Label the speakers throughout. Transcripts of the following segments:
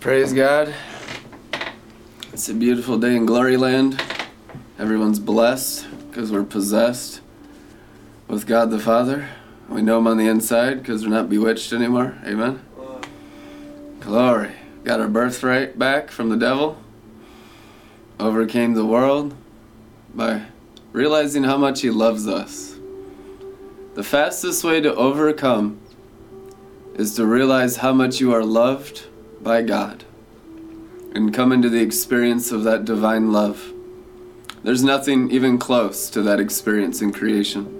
Speaker 1: Praise God. It's a beautiful day in Glory Land. Everyone's blessed because we're possessed with God the Father. We know Him on the inside because we're not bewitched anymore. Amen. Glory. Got our birthright back from the devil. Overcame the world by realizing how much He loves us. The fastest way to overcome is to realize how much you are loved by God and come into the experience of that divine love. There's nothing even close to that experience in creation.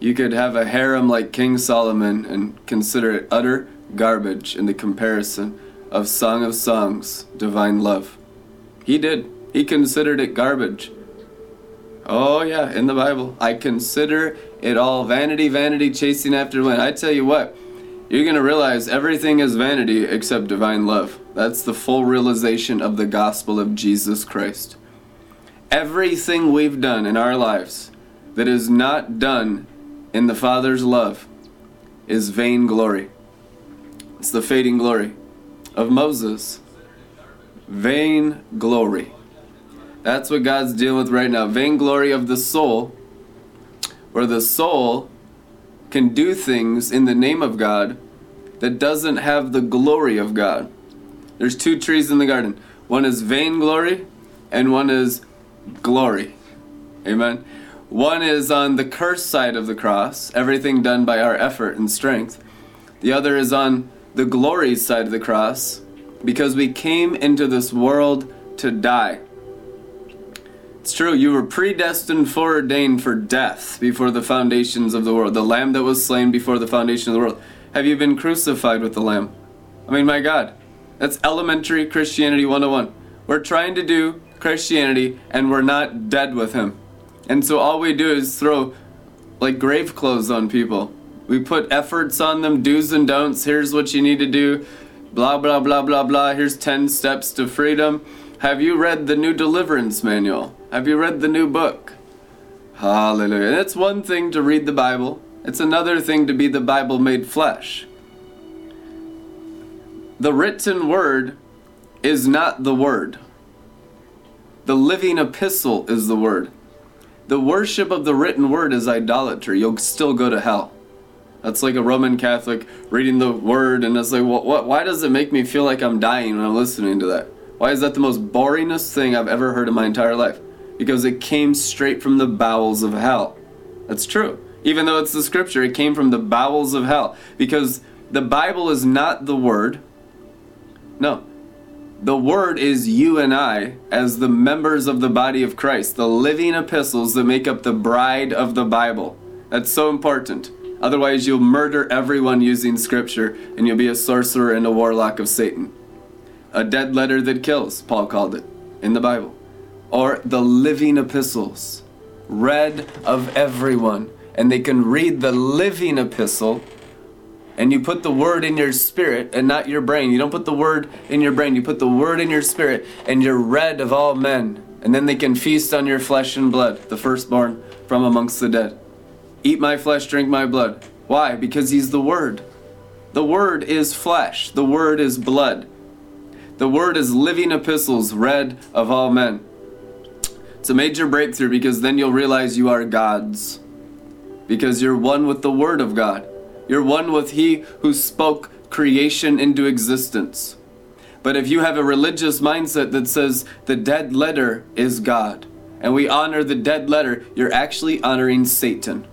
Speaker 1: You could have a harem like King Solomon and consider it utter garbage in the comparison of Song of Songs, divine love. He did. He considered it garbage. Oh, yeah, in the Bible. I consider it all vanity, vanity, chasing after wind. I tell you what, you're going to realize everything is vanity except divine love. That's the full realization of the gospel of Jesus Christ. Everything we've done in our lives that is not done in the Father's love is vain glory. It's the fading glory of Moses. Vain glory. That's what God's dealing with right now. Vain glory of the soul, where the soul can do things in the name of God that doesn't have the glory of God. There's two trees in the garden. One is vain glory and one is glory. Amen. One is on the curse side of the cross, everything done by our effort and strength. The other is on the glory side of the cross, because we came into this world to die. It's true, you were predestined, foreordained for death before the foundations of the world. The Lamb that was slain before the foundation of the world. Have you been crucified with the Lamb? I mean, my God, that's elementary Christianity 101. We're trying to do Christianity and we're not dead with Him. And so all we do is throw like grave clothes on people. We put efforts on them, do's and don'ts. Here's what you need to do. Blah, blah, blah, blah, blah. Here's 10 steps to freedom. Have you read the new deliverance manual? Have you read the new book? Hallelujah. It's one thing to read the Bible, it's another thing to be the Bible made flesh. The written word is not the word. The living epistle is the word. The worship of the written word is idolatry. You'll still go to hell. That's like a Roman Catholic reading the word, and it's like, what, why does it make me feel like I'm dying when I'm listening to that? Why is that the most boringest thing I've ever heard in my entire life? Because it came straight from the bowels of hell. That's true. Even though it's the scripture, it came from the bowels of hell. Because the Bible is not the word. No. The word is you and I as the members of the body of Christ, the living epistles that make up the bride of the Bible. That's so important. Otherwise, you'll murder everyone using scripture and you'll be a sorcerer and a warlock of Satan. A dead letter that kills, Paul called it in the Bible. Or the living epistles, read of everyone. And they can read the living epistle, and you put the word in your spirit and not your brain. You don't put the word in your brain, you put the word in your spirit, and you're read of all men. And then they can feast on your flesh and blood, the firstborn from amongst the dead. Eat my flesh, drink my blood. Why? Because he's the Word. The Word is flesh, the Word is blood. The Word is living epistles read of all men. It's a major breakthrough because then you'll realize you are God's. Because you're one with the Word of God. You're one with He who spoke creation into existence. But if you have a religious mindset that says the dead letter is God, and we honor the dead letter, you're actually honoring Satan.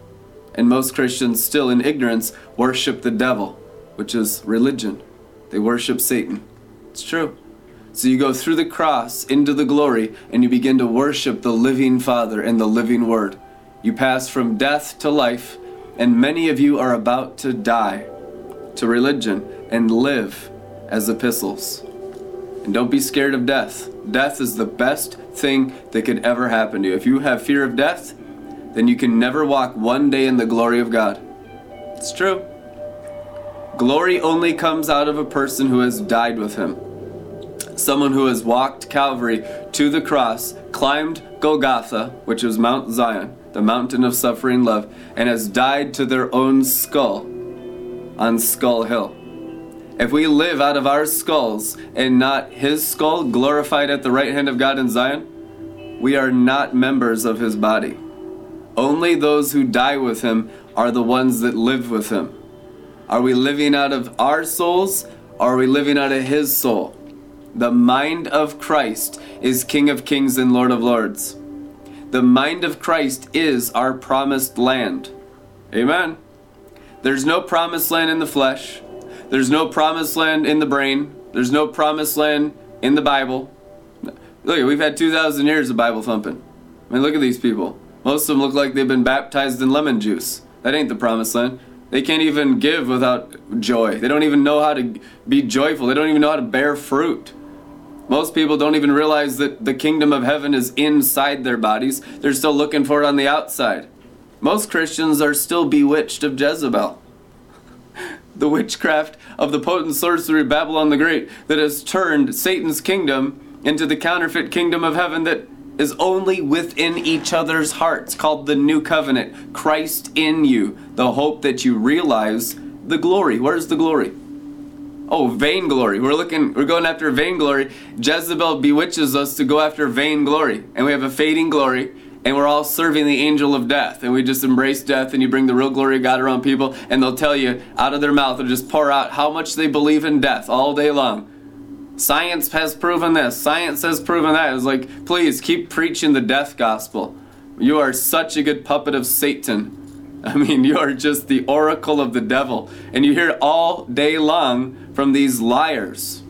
Speaker 1: And most Christians, still in ignorance, worship the devil, which is religion. They worship Satan. It's true. So you go through the cross into the glory and you begin to worship the living Father and the living Word. You pass from death to life, and many of you are about to die to religion and live as epistles. And don't be scared of death. Death is the best thing that could ever happen to you. If you have fear of death, then you can never walk one day in the glory of God. It's true. Glory only comes out of a person who has died with Him. Someone who has walked Calvary to the cross, climbed Golgotha, which is Mount Zion, the mountain of suffering love, and has died to their own skull on Skull Hill. If we live out of our skulls and not his skull glorified at the right hand of God in Zion, we are not members of his body. Only those who die with him are the ones that live with him. Are we living out of our souls or are we living out of his soul? The mind of Christ is King of Kings and Lord of Lords. The mind of Christ is our promised land. Amen. There's no promised land in the flesh. There's no promised land in the brain. There's no promised land in the Bible. Look, we've had 2,000 years of Bible thumping. I mean, look at these people. Most of them look like they've been baptized in lemon juice. That ain't the promised land. They can't even give without joy. They don't even know how to be joyful. They don't even know how to bear fruit. Most people don't even realize that the kingdom of heaven is inside their bodies. They're still looking for it on the outside. Most Christians are still bewitched of Jezebel the witchcraft of the potent sorcery Babylon the Great that has turned Satan's kingdom into the counterfeit kingdom of heaven that is only within each other's hearts, called the new covenant. Christ in you, the hope that you realize the glory. Where's the glory? Oh, vainglory. We're looking, we're going after vainglory. Jezebel bewitches us to go after vainglory, and we have a fading glory and we're all serving the angel of death. And we just embrace death and you bring the real glory of god around people and they'll tell you out of their mouth they'll just pour out how much they believe in death all day long. Science has proven this. Science has proven that. It's like please keep preaching the death gospel. You are such a good puppet of satan. I mean you are just the oracle of the devil. And you hear it all day long from these liars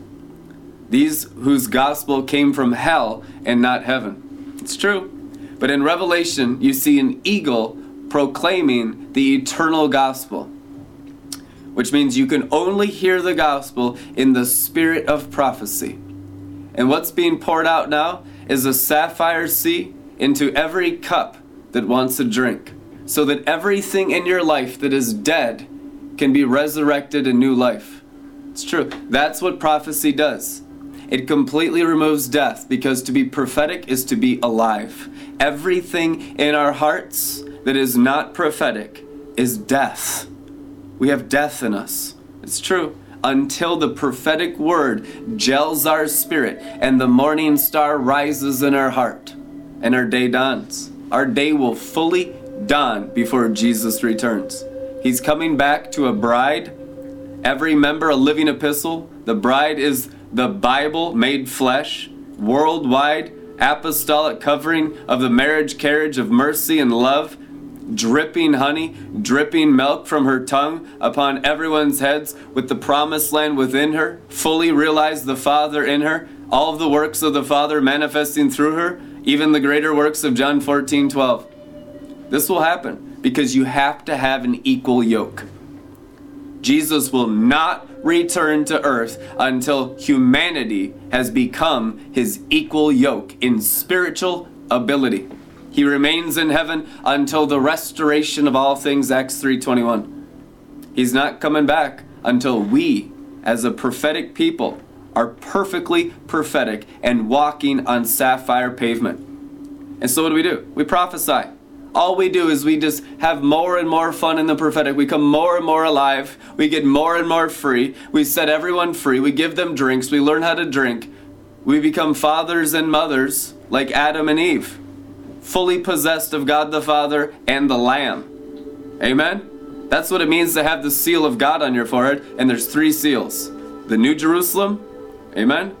Speaker 1: these whose gospel came from hell and not heaven it's true but in Revelation, you see an eagle proclaiming the eternal gospel, which means you can only hear the gospel in the spirit of prophecy. And what's being poured out now is a sapphire sea into every cup that wants a drink, so that everything in your life that is dead can be resurrected in new life. It's true. That's what prophecy does. It completely removes death because to be prophetic is to be alive. Everything in our hearts that is not prophetic is death. We have death in us. It's true. Until the prophetic word gels our spirit and the morning star rises in our heart and our day dawns. Our day will fully dawn before Jesus returns. He's coming back to a bride, every member a living epistle. The bride is the Bible made flesh, worldwide apostolic covering of the marriage carriage of mercy and love, dripping honey, dripping milk from her tongue upon everyone's heads, with the promised land within her, fully realize the Father in her, all of the works of the Father manifesting through her, even the greater works of John 14 12. This will happen because you have to have an equal yoke. Jesus will not return to earth until humanity has become his equal yoke in spiritual ability. He remains in heaven until the restoration of all things Acts 3:21. He's not coming back until we as a prophetic people are perfectly prophetic and walking on sapphire pavement. And so what do we do? We prophesy all we do is we just have more and more fun in the prophetic. We come more and more alive. We get more and more free. We set everyone free. We give them drinks. We learn how to drink. We become fathers and mothers like Adam and Eve, fully possessed of God the Father and the Lamb. Amen? That's what it means to have the seal of God on your forehead. And there's three seals the New Jerusalem, amen?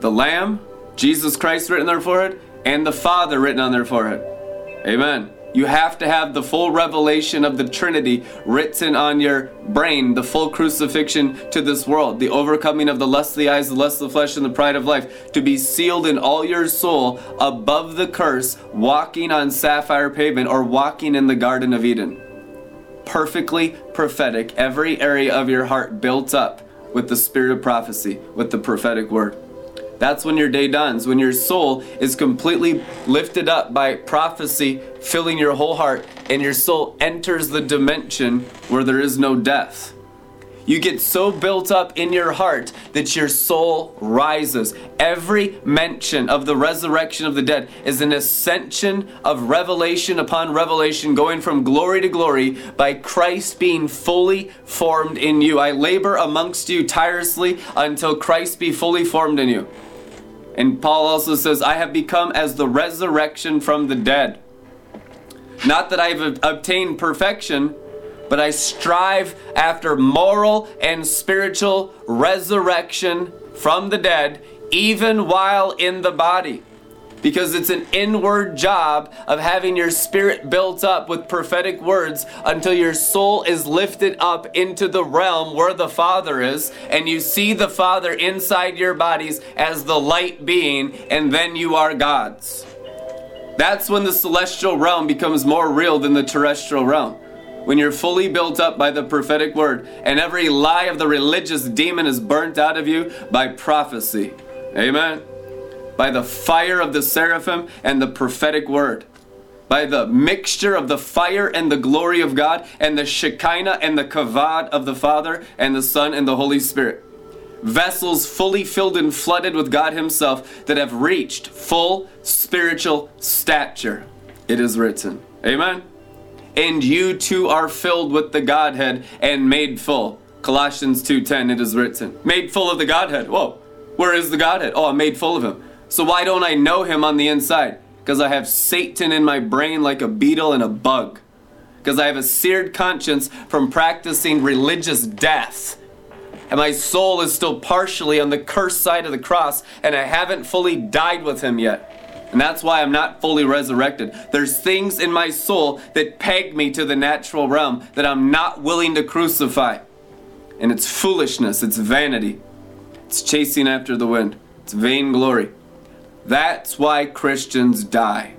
Speaker 1: The Lamb, Jesus Christ written on their forehead, and the Father written on their forehead. Amen. You have to have the full revelation of the Trinity written on your brain, the full crucifixion to this world, the overcoming of the lust of the eyes, the lust of the flesh, and the pride of life, to be sealed in all your soul above the curse, walking on sapphire pavement or walking in the Garden of Eden. Perfectly prophetic, every area of your heart built up with the spirit of prophecy, with the prophetic word. That's when your day dawns, when your soul is completely lifted up by prophecy filling your whole heart, and your soul enters the dimension where there is no death. You get so built up in your heart that your soul rises. Every mention of the resurrection of the dead is an ascension of revelation upon revelation, going from glory to glory by Christ being fully formed in you. I labor amongst you tirelessly until Christ be fully formed in you. And Paul also says, I have become as the resurrection from the dead. Not that I've obtained perfection but I strive after moral and spiritual resurrection from the dead, even while in the body. Because it's an inward job of having your spirit built up with prophetic words until your soul is lifted up into the realm where the Father is, and you see the Father inside your bodies as the light being, and then you are God's. That's when the celestial realm becomes more real than the terrestrial realm when you're fully built up by the prophetic word, and every lie of the religious demon is burnt out of you by prophecy. Amen. By the fire of the seraphim and the prophetic word. By the mixture of the fire and the glory of God, and the Shekinah and the Kavod of the Father, and the Son and the Holy Spirit. Vessels fully filled and flooded with God Himself that have reached full spiritual stature. It is written. Amen and you too are filled with the Godhead and made full. Colossians 2:10 it is written. Made full of the Godhead. Whoa. Where is the Godhead? Oh, I'm made full of him. So why don't I know him on the inside? Because I have Satan in my brain like a beetle and a bug. Because I have a seared conscience from practicing religious death. And my soul is still partially on the cursed side of the cross, and I haven't fully died with him yet. And that's why I'm not fully resurrected. There's things in my soul that peg me to the natural realm that I'm not willing to crucify. And it's foolishness, it's vanity, it's chasing after the wind, it's vainglory. That's why Christians die.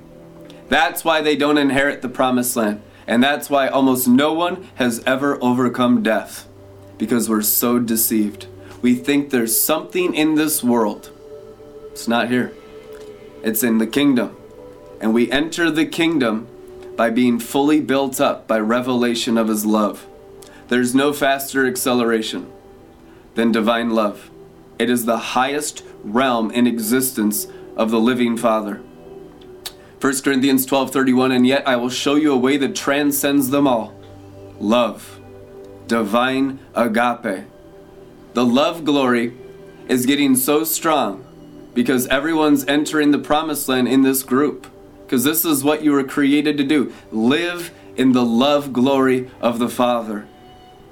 Speaker 1: That's why they don't inherit the promised land. And that's why almost no one has ever overcome death. Because we're so deceived. We think there's something in this world. It's not here. It's in the kingdom. And we enter the kingdom by being fully built up by revelation of His love. There's no faster acceleration than divine love. It is the highest realm in existence of the living Father. 1 Corinthians 12:31 and yet I will show you a way that transcends them all. Love. Divine agape. The love glory is getting so strong because everyone's entering the promised land in this group. Because this is what you were created to do live in the love glory of the Father.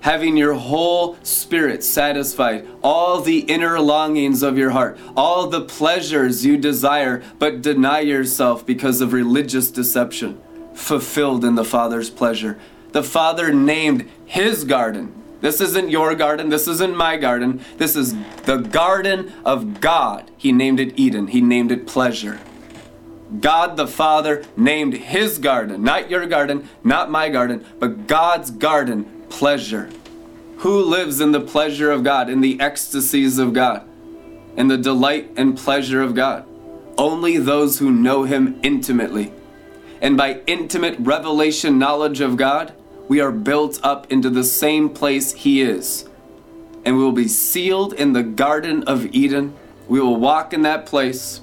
Speaker 1: Having your whole spirit satisfied, all the inner longings of your heart, all the pleasures you desire but deny yourself because of religious deception, fulfilled in the Father's pleasure. The Father named His garden this isn't your garden. This isn't my garden. This is the garden of God. He named it Eden. He named it pleasure. God the Father named his garden, not your garden, not my garden, but God's garden, pleasure. Who lives in the pleasure of God, in the ecstasies of God, in the delight and pleasure of God? Only those who know him intimately. And by intimate revelation knowledge of God, we are built up into the same place He is. And we will be sealed in the Garden of Eden. We will walk in that place.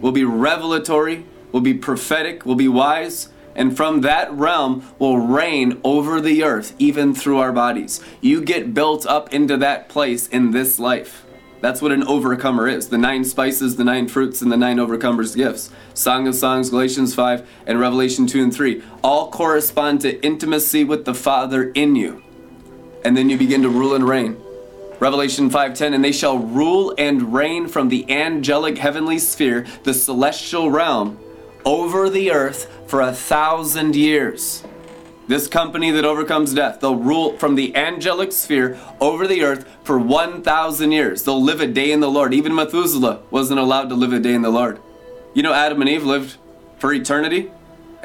Speaker 1: We'll be revelatory, we'll be prophetic, we'll be wise, and from that realm will reign over the earth, even through our bodies. You get built up into that place in this life. That's what an overcomer is the nine spices, the nine fruits, and the nine overcomers' gifts. Song of Songs, Galatians 5, and Revelation 2 and 3 all correspond to intimacy with the Father in you. And then you begin to rule and reign. Revelation 5:10 and they shall rule and reign from the angelic heavenly sphere, the celestial realm, over the earth for a thousand years. This company that overcomes death, they'll rule from the angelic sphere over the earth for 1,000 years. They'll live a day in the Lord. Even Methuselah wasn't allowed to live a day in the Lord. You know, Adam and Eve lived for eternity,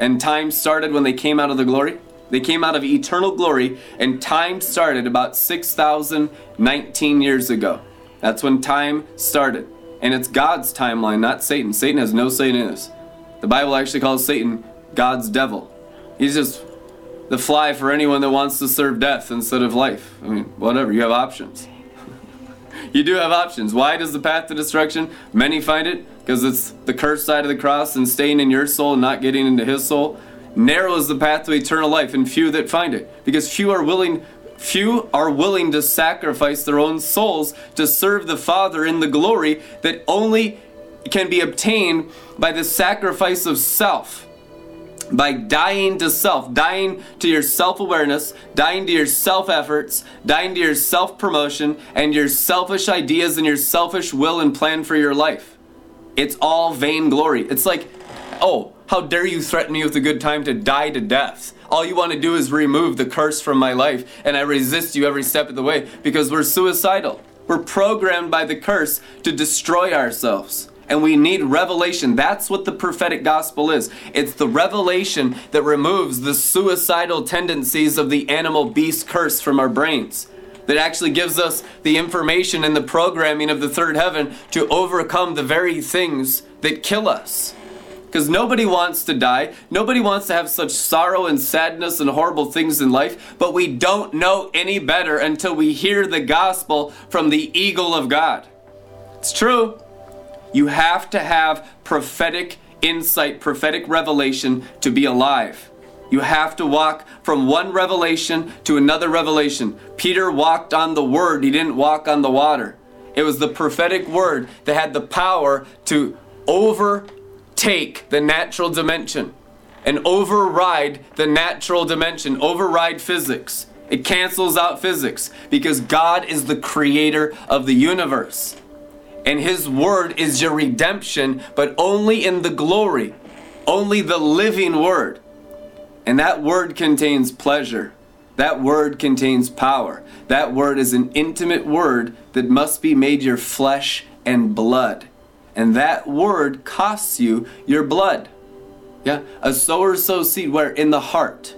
Speaker 1: and time started when they came out of the glory. They came out of eternal glory, and time started about 6,019 years ago. That's when time started. And it's God's timeline, not Satan. Satan has no say in this. The Bible actually calls Satan God's devil. He's just the fly for anyone that wants to serve death instead of life. I mean, whatever, you have options. you do have options. Why does the path to destruction? Many find it because it's the cursed side of the cross and staying in your soul and not getting into his soul. Narrow is the path to eternal life, and few that find it, because few are willing. Few are willing to sacrifice their own souls to serve the Father in the glory that only can be obtained by the sacrifice of self by dying to self, dying to your self awareness, dying to your self efforts, dying to your self promotion, and your selfish ideas and your selfish will and plan for your life. It's all vainglory. It's like, oh, how dare you threaten me with a good time to die to death? All you want to do is remove the curse from my life, and I resist you every step of the way because we're suicidal. We're programmed by the curse to destroy ourselves and we need revelation. That's what the prophetic gospel is. It's the revelation that removes the suicidal tendencies of the animal beast curse from our brains. That actually gives us the information and the programming of the third heaven to overcome the very things that kill us. Because nobody wants to die. Nobody wants to have such sorrow and sadness and horrible things in life. But we don't know any better until we hear the gospel from the eagle of God. It's true. You have to have prophetic insight, prophetic revelation to be alive. You have to walk from one revelation to another revelation. Peter walked on the word, he didn't walk on the water. It was the prophetic word that had the power to overtake the natural dimension and override the natural dimension, override physics. It cancels out physics because God is the creator of the universe and his word is your redemption, but only in the glory, only the living word. And that word contains pleasure. That word contains power. That word is an intimate word that must be made your flesh and blood. And that word costs you your blood. Yeah, a sower sows seed where? In the heart,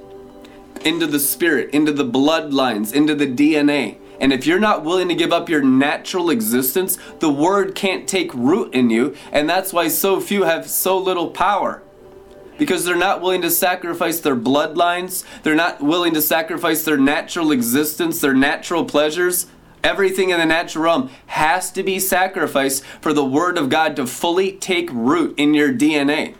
Speaker 1: into the spirit, into the bloodlines, into the DNA. And if you're not willing to give up your natural existence, the word can't take root in you. And that's why so few have so little power. Because they're not willing to sacrifice their bloodlines, they're not willing to sacrifice their natural existence, their natural pleasures. Everything in the natural realm has to be sacrificed for the Word of God to fully take root in your DNA.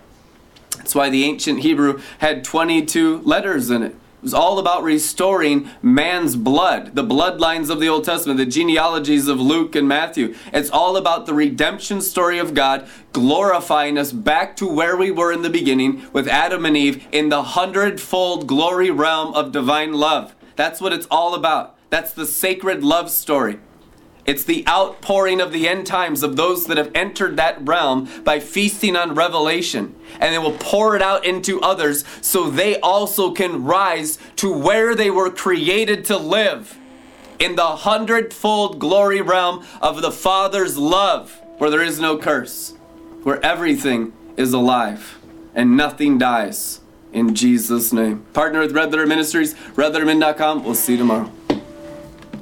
Speaker 1: That's why the ancient Hebrew had 22 letters in it was all about restoring man's blood, the bloodlines of the Old Testament, the genealogies of Luke and Matthew. It's all about the redemption story of God glorifying us back to where we were in the beginning with Adam and Eve in the hundredfold glory realm of divine love. That's what it's all about. That's the sacred love story. It's the outpouring of the end times of those that have entered that realm by feasting on revelation. And they will pour it out into others so they also can rise to where they were created to live in the hundredfold glory realm of the Father's love, where there is no curse, where everything is alive and nothing dies. In Jesus' name. Partner with Red Letter Ministries, redlettermin.com. We'll see you tomorrow.